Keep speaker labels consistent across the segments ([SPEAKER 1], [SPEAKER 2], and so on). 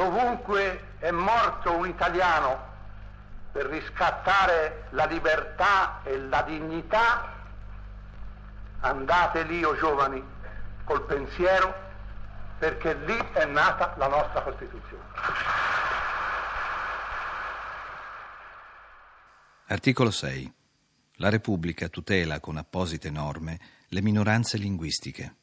[SPEAKER 1] dovunque è morto un italiano per riscattare la libertà e la dignità, andate lì, o oh giovani, col pensiero, perché lì è nata la nostra Costituzione.
[SPEAKER 2] Articolo 6. La Repubblica tutela con apposite norme le minoranze linguistiche.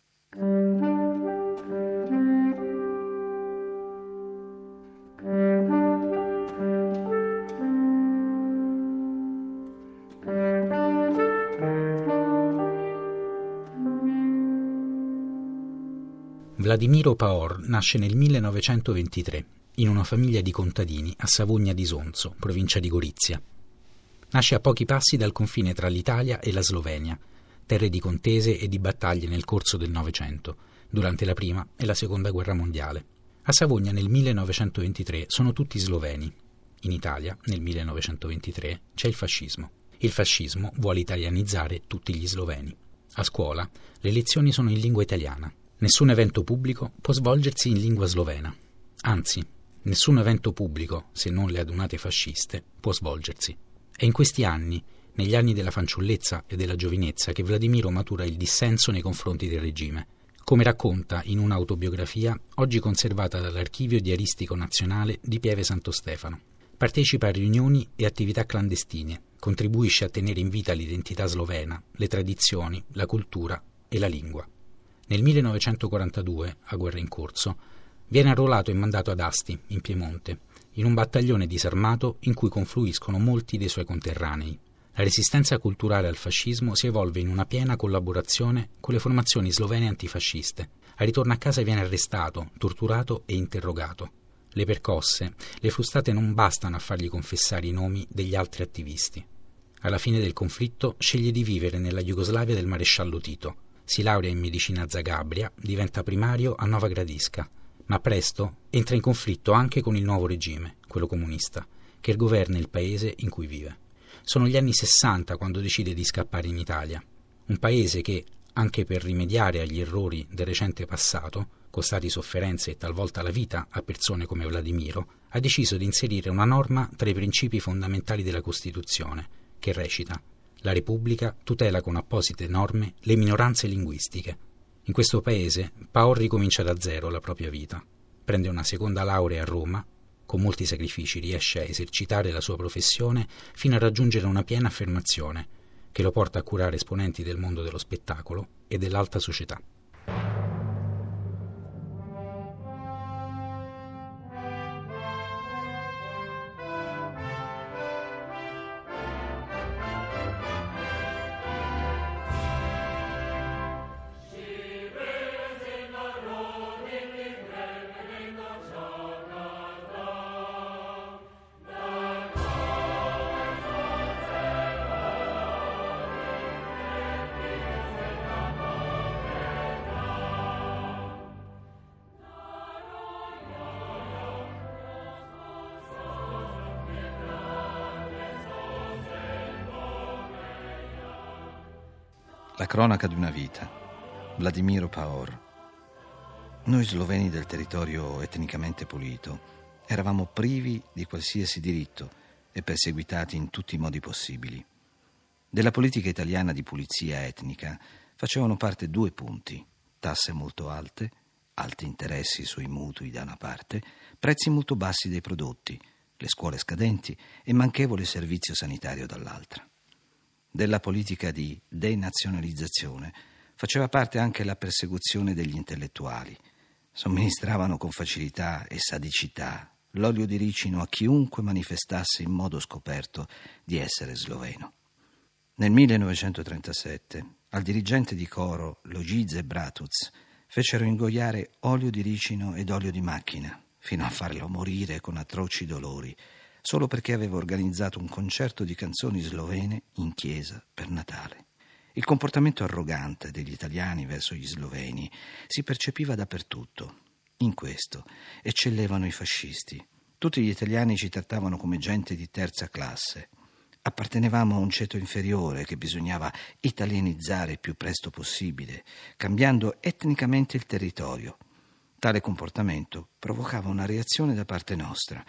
[SPEAKER 3] Vladimiro Paor nasce nel 1923 in una famiglia di contadini a Savogna di Sonzo, provincia di Gorizia. Nasce a pochi passi dal confine tra l'Italia e la Slovenia, terre di contese e di battaglie nel corso del Novecento, durante la Prima e la Seconda Guerra Mondiale. A Savogna nel 1923 sono tutti sloveni. In Italia, nel 1923, c'è il fascismo. Il fascismo vuole italianizzare tutti gli sloveni. A scuola le lezioni sono in lingua italiana. Nessun evento pubblico può svolgersi in lingua slovena. Anzi, nessun evento pubblico, se non le adunate fasciste, può svolgersi. È in questi anni, negli anni della fanciullezza e della giovinezza, che Vladimiro matura il dissenso nei confronti del regime. Come racconta in un'autobiografia oggi conservata dall'Archivio Diaristico Nazionale di Pieve Santo Stefano. Partecipa a riunioni e attività clandestine, contribuisce a tenere in vita l'identità slovena, le tradizioni, la cultura e la lingua. Nel 1942, a guerra in corso, viene arruolato e mandato ad Asti, in Piemonte, in un battaglione disarmato in cui confluiscono molti dei suoi conterranei. La resistenza culturale al fascismo si evolve in una piena collaborazione con le formazioni slovene antifasciste. Al ritorno a casa viene arrestato, torturato e interrogato. Le percosse, le frustate non bastano a fargli confessare i nomi degli altri attivisti. Alla fine del conflitto sceglie di vivere nella Jugoslavia del maresciallo Tito, si laurea in medicina a Zagabria, diventa primario a Nova Gradisca, ma presto entra in conflitto anche con il nuovo regime, quello comunista, che governa il paese in cui vive. Sono gli anni 60 quando decide di scappare in Italia, un paese che, anche per rimediare agli errori del recente passato, costati sofferenze e talvolta la vita a persone come Vladimiro, ha deciso di inserire una norma tra i principi fondamentali della Costituzione, che recita la Repubblica tutela con apposite norme le minoranze linguistiche. In questo paese Paor ricomincia da zero la propria vita. Prende una seconda laurea a Roma, con molti sacrifici riesce a esercitare la sua professione fino a raggiungere una piena affermazione, che lo porta a curare esponenti del mondo dello spettacolo e dell'alta società.
[SPEAKER 2] La cronaca di una vita. Vladimiro Paor. Noi sloveni del territorio etnicamente pulito eravamo privi di qualsiasi diritto e perseguitati in tutti i modi possibili. Della politica italiana di pulizia etnica facevano parte due punti: tasse molto alte, alti interessi sui mutui da una parte, prezzi molto bassi dei prodotti, le scuole scadenti e manchevole servizio sanitario dall'altra della politica di denazionalizzazione faceva parte anche la persecuzione degli intellettuali. Somministravano con facilità e sadicità l'olio di ricino a chiunque manifestasse in modo scoperto di essere sloveno. Nel 1937 al dirigente di coro Logize Bratuz fecero ingoiare olio di ricino ed olio di macchina fino a farlo morire con atroci dolori solo perché aveva organizzato un concerto di canzoni slovene in chiesa per Natale. Il comportamento arrogante degli italiani verso gli sloveni si percepiva dappertutto. In questo eccellevano i fascisti. Tutti gli italiani ci trattavano come gente di terza classe. Appartenevamo a un ceto inferiore che bisognava italianizzare il più presto possibile, cambiando etnicamente il territorio. Tale comportamento provocava una reazione da parte nostra.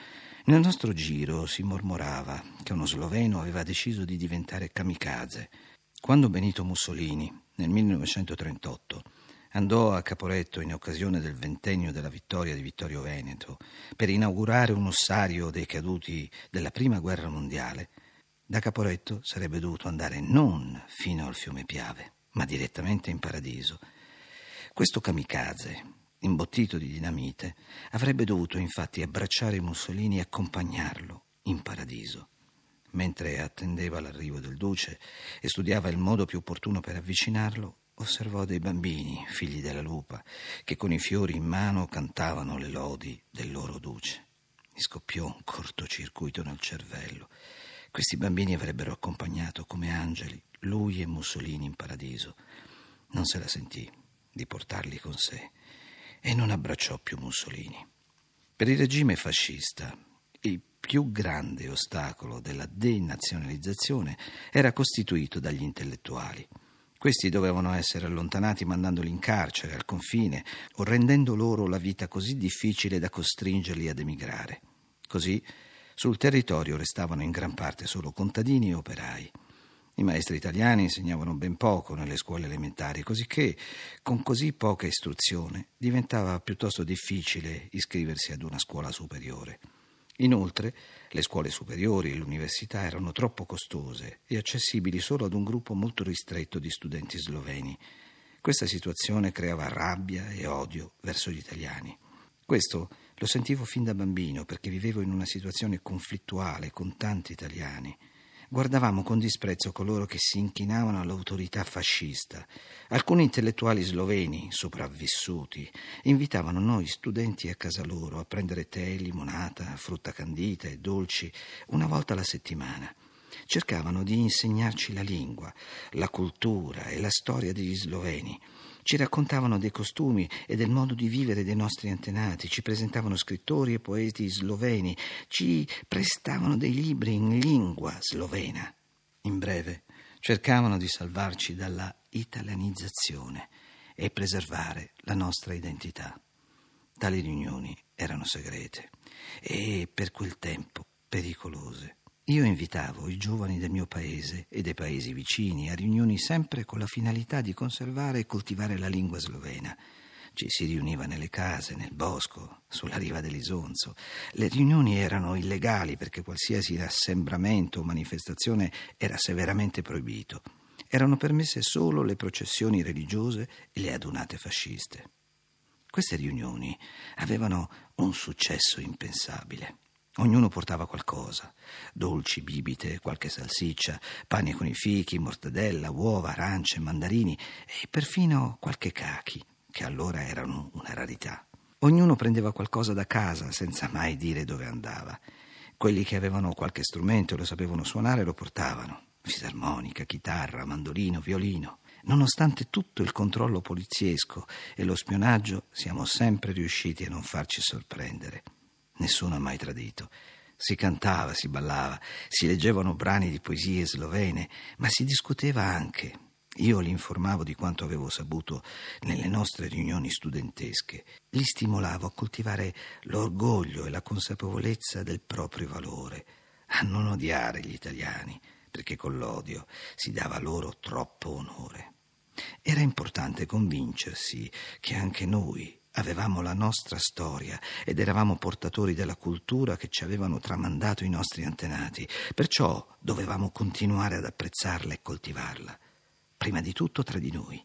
[SPEAKER 2] Nel nostro giro si mormorava che uno sloveno aveva deciso di diventare kamikaze. Quando Benito Mussolini, nel 1938, andò a Caporetto in occasione del ventennio della vittoria di Vittorio Veneto per inaugurare un ossario dei caduti della Prima Guerra Mondiale, da Caporetto sarebbe dovuto andare non fino al fiume Piave, ma direttamente in paradiso. Questo kamikaze, imbottito di dinamite, avrebbe dovuto infatti abbracciare Mussolini e accompagnarlo in paradiso. Mentre attendeva l'arrivo del duce e studiava il modo più opportuno per avvicinarlo, osservò dei bambini, figli della lupa, che con i fiori in mano cantavano le lodi del loro duce. Gli scoppiò un cortocircuito nel cervello. Questi bambini avrebbero accompagnato come angeli lui e Mussolini in paradiso. Non se la sentì di portarli con sé e non abbracciò più Mussolini. Per il regime fascista, il più grande ostacolo della denazionalizzazione era costituito dagli intellettuali. Questi dovevano essere allontanati mandandoli in carcere, al confine, o rendendo loro la vita così difficile da costringerli ad emigrare. Così sul territorio restavano in gran parte solo contadini e operai. I maestri italiani insegnavano ben poco nelle scuole elementari, cosicché con così poca istruzione diventava piuttosto difficile iscriversi ad una scuola superiore. Inoltre, le scuole superiori e l'università erano troppo costose e accessibili solo ad un gruppo molto ristretto di studenti sloveni. Questa situazione creava rabbia e odio verso gli italiani. Questo lo sentivo fin da bambino perché vivevo in una situazione conflittuale con tanti italiani guardavamo con disprezzo coloro che si inchinavano all'autorità fascista. Alcuni intellettuali sloveni, sopravvissuti, invitavano noi studenti a casa loro a prendere tè, limonata, frutta candita e dolci una volta alla settimana. Cercavano di insegnarci la lingua, la cultura e la storia degli sloveni ci raccontavano dei costumi e del modo di vivere dei nostri antenati, ci presentavano scrittori e poeti sloveni, ci prestavano dei libri in lingua slovena. In breve, cercavano di salvarci dalla italianizzazione e preservare la nostra identità. Tali riunioni erano segrete e per quel tempo pericolose. Io invitavo i giovani del mio paese e dei paesi vicini a riunioni sempre con la finalità di conservare e coltivare la lingua slovena. Ci si riuniva nelle case, nel bosco, sulla riva dell'Isonzo. Le riunioni erano illegali perché qualsiasi assembramento o manifestazione era severamente proibito. Erano permesse solo le processioni religiose e le adunate fasciste. Queste riunioni avevano un successo impensabile. Ognuno portava qualcosa: dolci, bibite, qualche salsiccia, pane con i fichi, mortadella, uova, arance, mandarini e perfino qualche cachi, che allora erano una rarità. Ognuno prendeva qualcosa da casa senza mai dire dove andava. Quelli che avevano qualche strumento e lo sapevano suonare lo portavano: fisarmonica, chitarra, mandolino, violino. Nonostante tutto il controllo poliziesco e lo spionaggio, siamo sempre riusciti a non farci sorprendere. Nessuno ha mai tradito. Si cantava, si ballava, si leggevano brani di poesie slovene, ma si discuteva anche. Io li informavo di quanto avevo saputo nelle nostre riunioni studentesche. Li stimolavo a coltivare l'orgoglio e la consapevolezza del proprio valore, a non odiare gli italiani, perché con l'odio si dava loro troppo onore. Era importante convincersi che anche noi Avevamo la nostra storia ed eravamo portatori della cultura che ci avevano tramandato i nostri antenati, perciò dovevamo continuare ad apprezzarla e coltivarla. Prima di tutto tra di noi.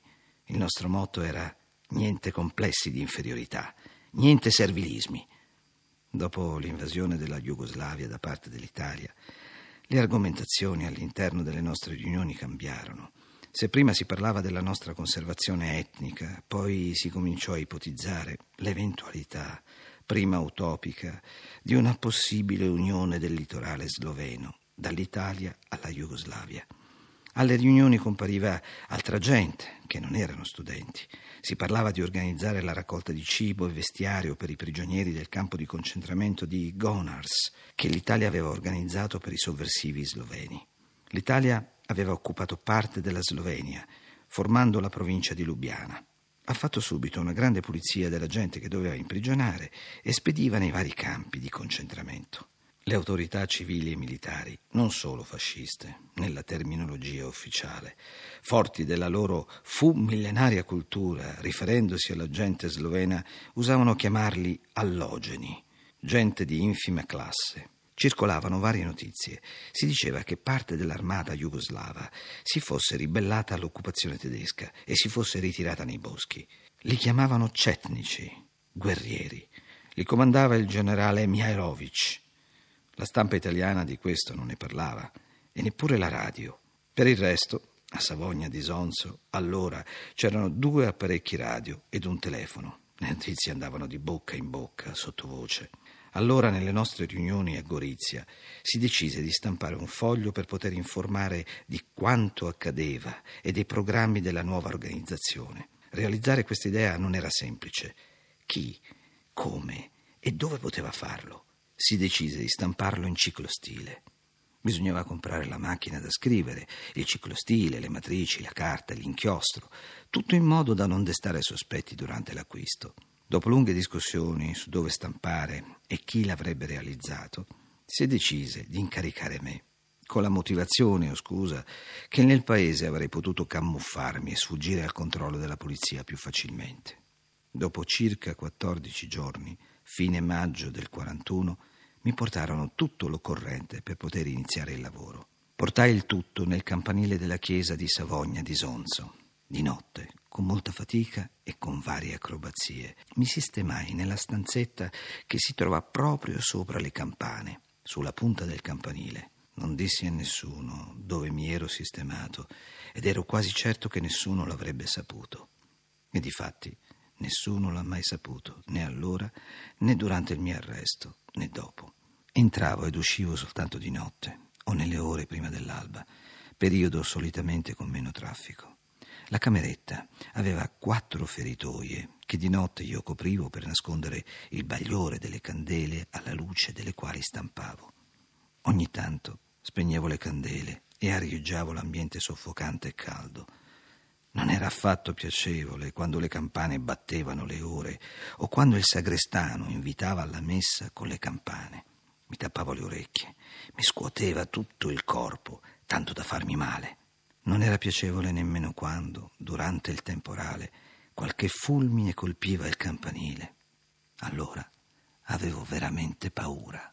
[SPEAKER 2] Il nostro motto era niente complessi di inferiorità, niente servilismi. Dopo l'invasione della Jugoslavia da parte dell'Italia, le argomentazioni all'interno delle nostre riunioni cambiarono. Se prima si parlava della nostra conservazione etnica, poi si cominciò a ipotizzare l'eventualità, prima utopica, di una possibile unione del litorale sloveno, dall'Italia alla Jugoslavia. Alle riunioni compariva altra gente, che non erano studenti. Si parlava di organizzare la raccolta di cibo e vestiario per i prigionieri del campo di concentramento di Gonars, che l'Italia aveva organizzato per i sovversivi sloveni. L'Italia aveva occupato parte della Slovenia, formando la provincia di Lubiana. Ha fatto subito una grande pulizia della gente che doveva imprigionare e spediva nei vari campi di concentramento. Le autorità civili e militari, non solo fasciste, nella terminologia ufficiale, forti della loro fu millenaria cultura, riferendosi alla gente slovena, usavano chiamarli allogeni, gente di infima classe. Circolavano varie notizie. Si diceva che parte dell'armata jugoslava si fosse ribellata all'occupazione tedesca e si fosse ritirata nei boschi. Li chiamavano cetnici, guerrieri. Li comandava il generale Mihailovic. La stampa italiana di questo non ne parlava e neppure la radio. Per il resto, a Savogna di Sonzo, allora c'erano due apparecchi radio ed un telefono. Le notizie andavano di bocca in bocca, sottovoce. Allora, nelle nostre riunioni a Gorizia, si decise di stampare un foglio per poter informare di quanto accadeva e dei programmi della nuova organizzazione. Realizzare questa idea non era semplice. Chi, come e dove poteva farlo? Si decise di stamparlo in ciclostile. Bisognava comprare la macchina da scrivere, il ciclostile, le matrici, la carta, l'inchiostro, tutto in modo da non destare sospetti durante l'acquisto. Dopo lunghe discussioni su dove stampare e chi l'avrebbe realizzato, si decise di incaricare me, con la motivazione o scusa che nel paese avrei potuto camuffarmi e sfuggire al controllo della polizia più facilmente. Dopo circa 14 giorni, fine maggio del 41, mi portarono tutto l'occorrente per poter iniziare il lavoro. Portai il tutto nel campanile della chiesa di Savogna di Sonzo, di notte, con molta fatica e con varie acrobazie. Mi sistemai nella stanzetta che si trova proprio sopra le campane, sulla punta del campanile. Non dissi a nessuno dove mi ero sistemato ed ero quasi certo che nessuno l'avrebbe saputo. E difatti nessuno l'ha mai saputo, né allora né durante il mio arresto, né dopo. Entravo ed uscivo soltanto di notte o nelle ore prima dell'alba, periodo solitamente con meno traffico. La cameretta aveva quattro feritoie che di notte io coprivo per nascondere il bagliore delle candele alla luce delle quali stampavo. Ogni tanto spegnevo le candele e arieggiavo l'ambiente soffocante e caldo. Non era affatto piacevole quando le campane battevano le ore o quando il sagrestano invitava alla messa con le campane. Mi tappavo le orecchie, mi scuoteva tutto il corpo, tanto da farmi male. Non era piacevole nemmeno quando, durante il temporale, qualche fulmine colpiva il campanile. Allora avevo veramente paura.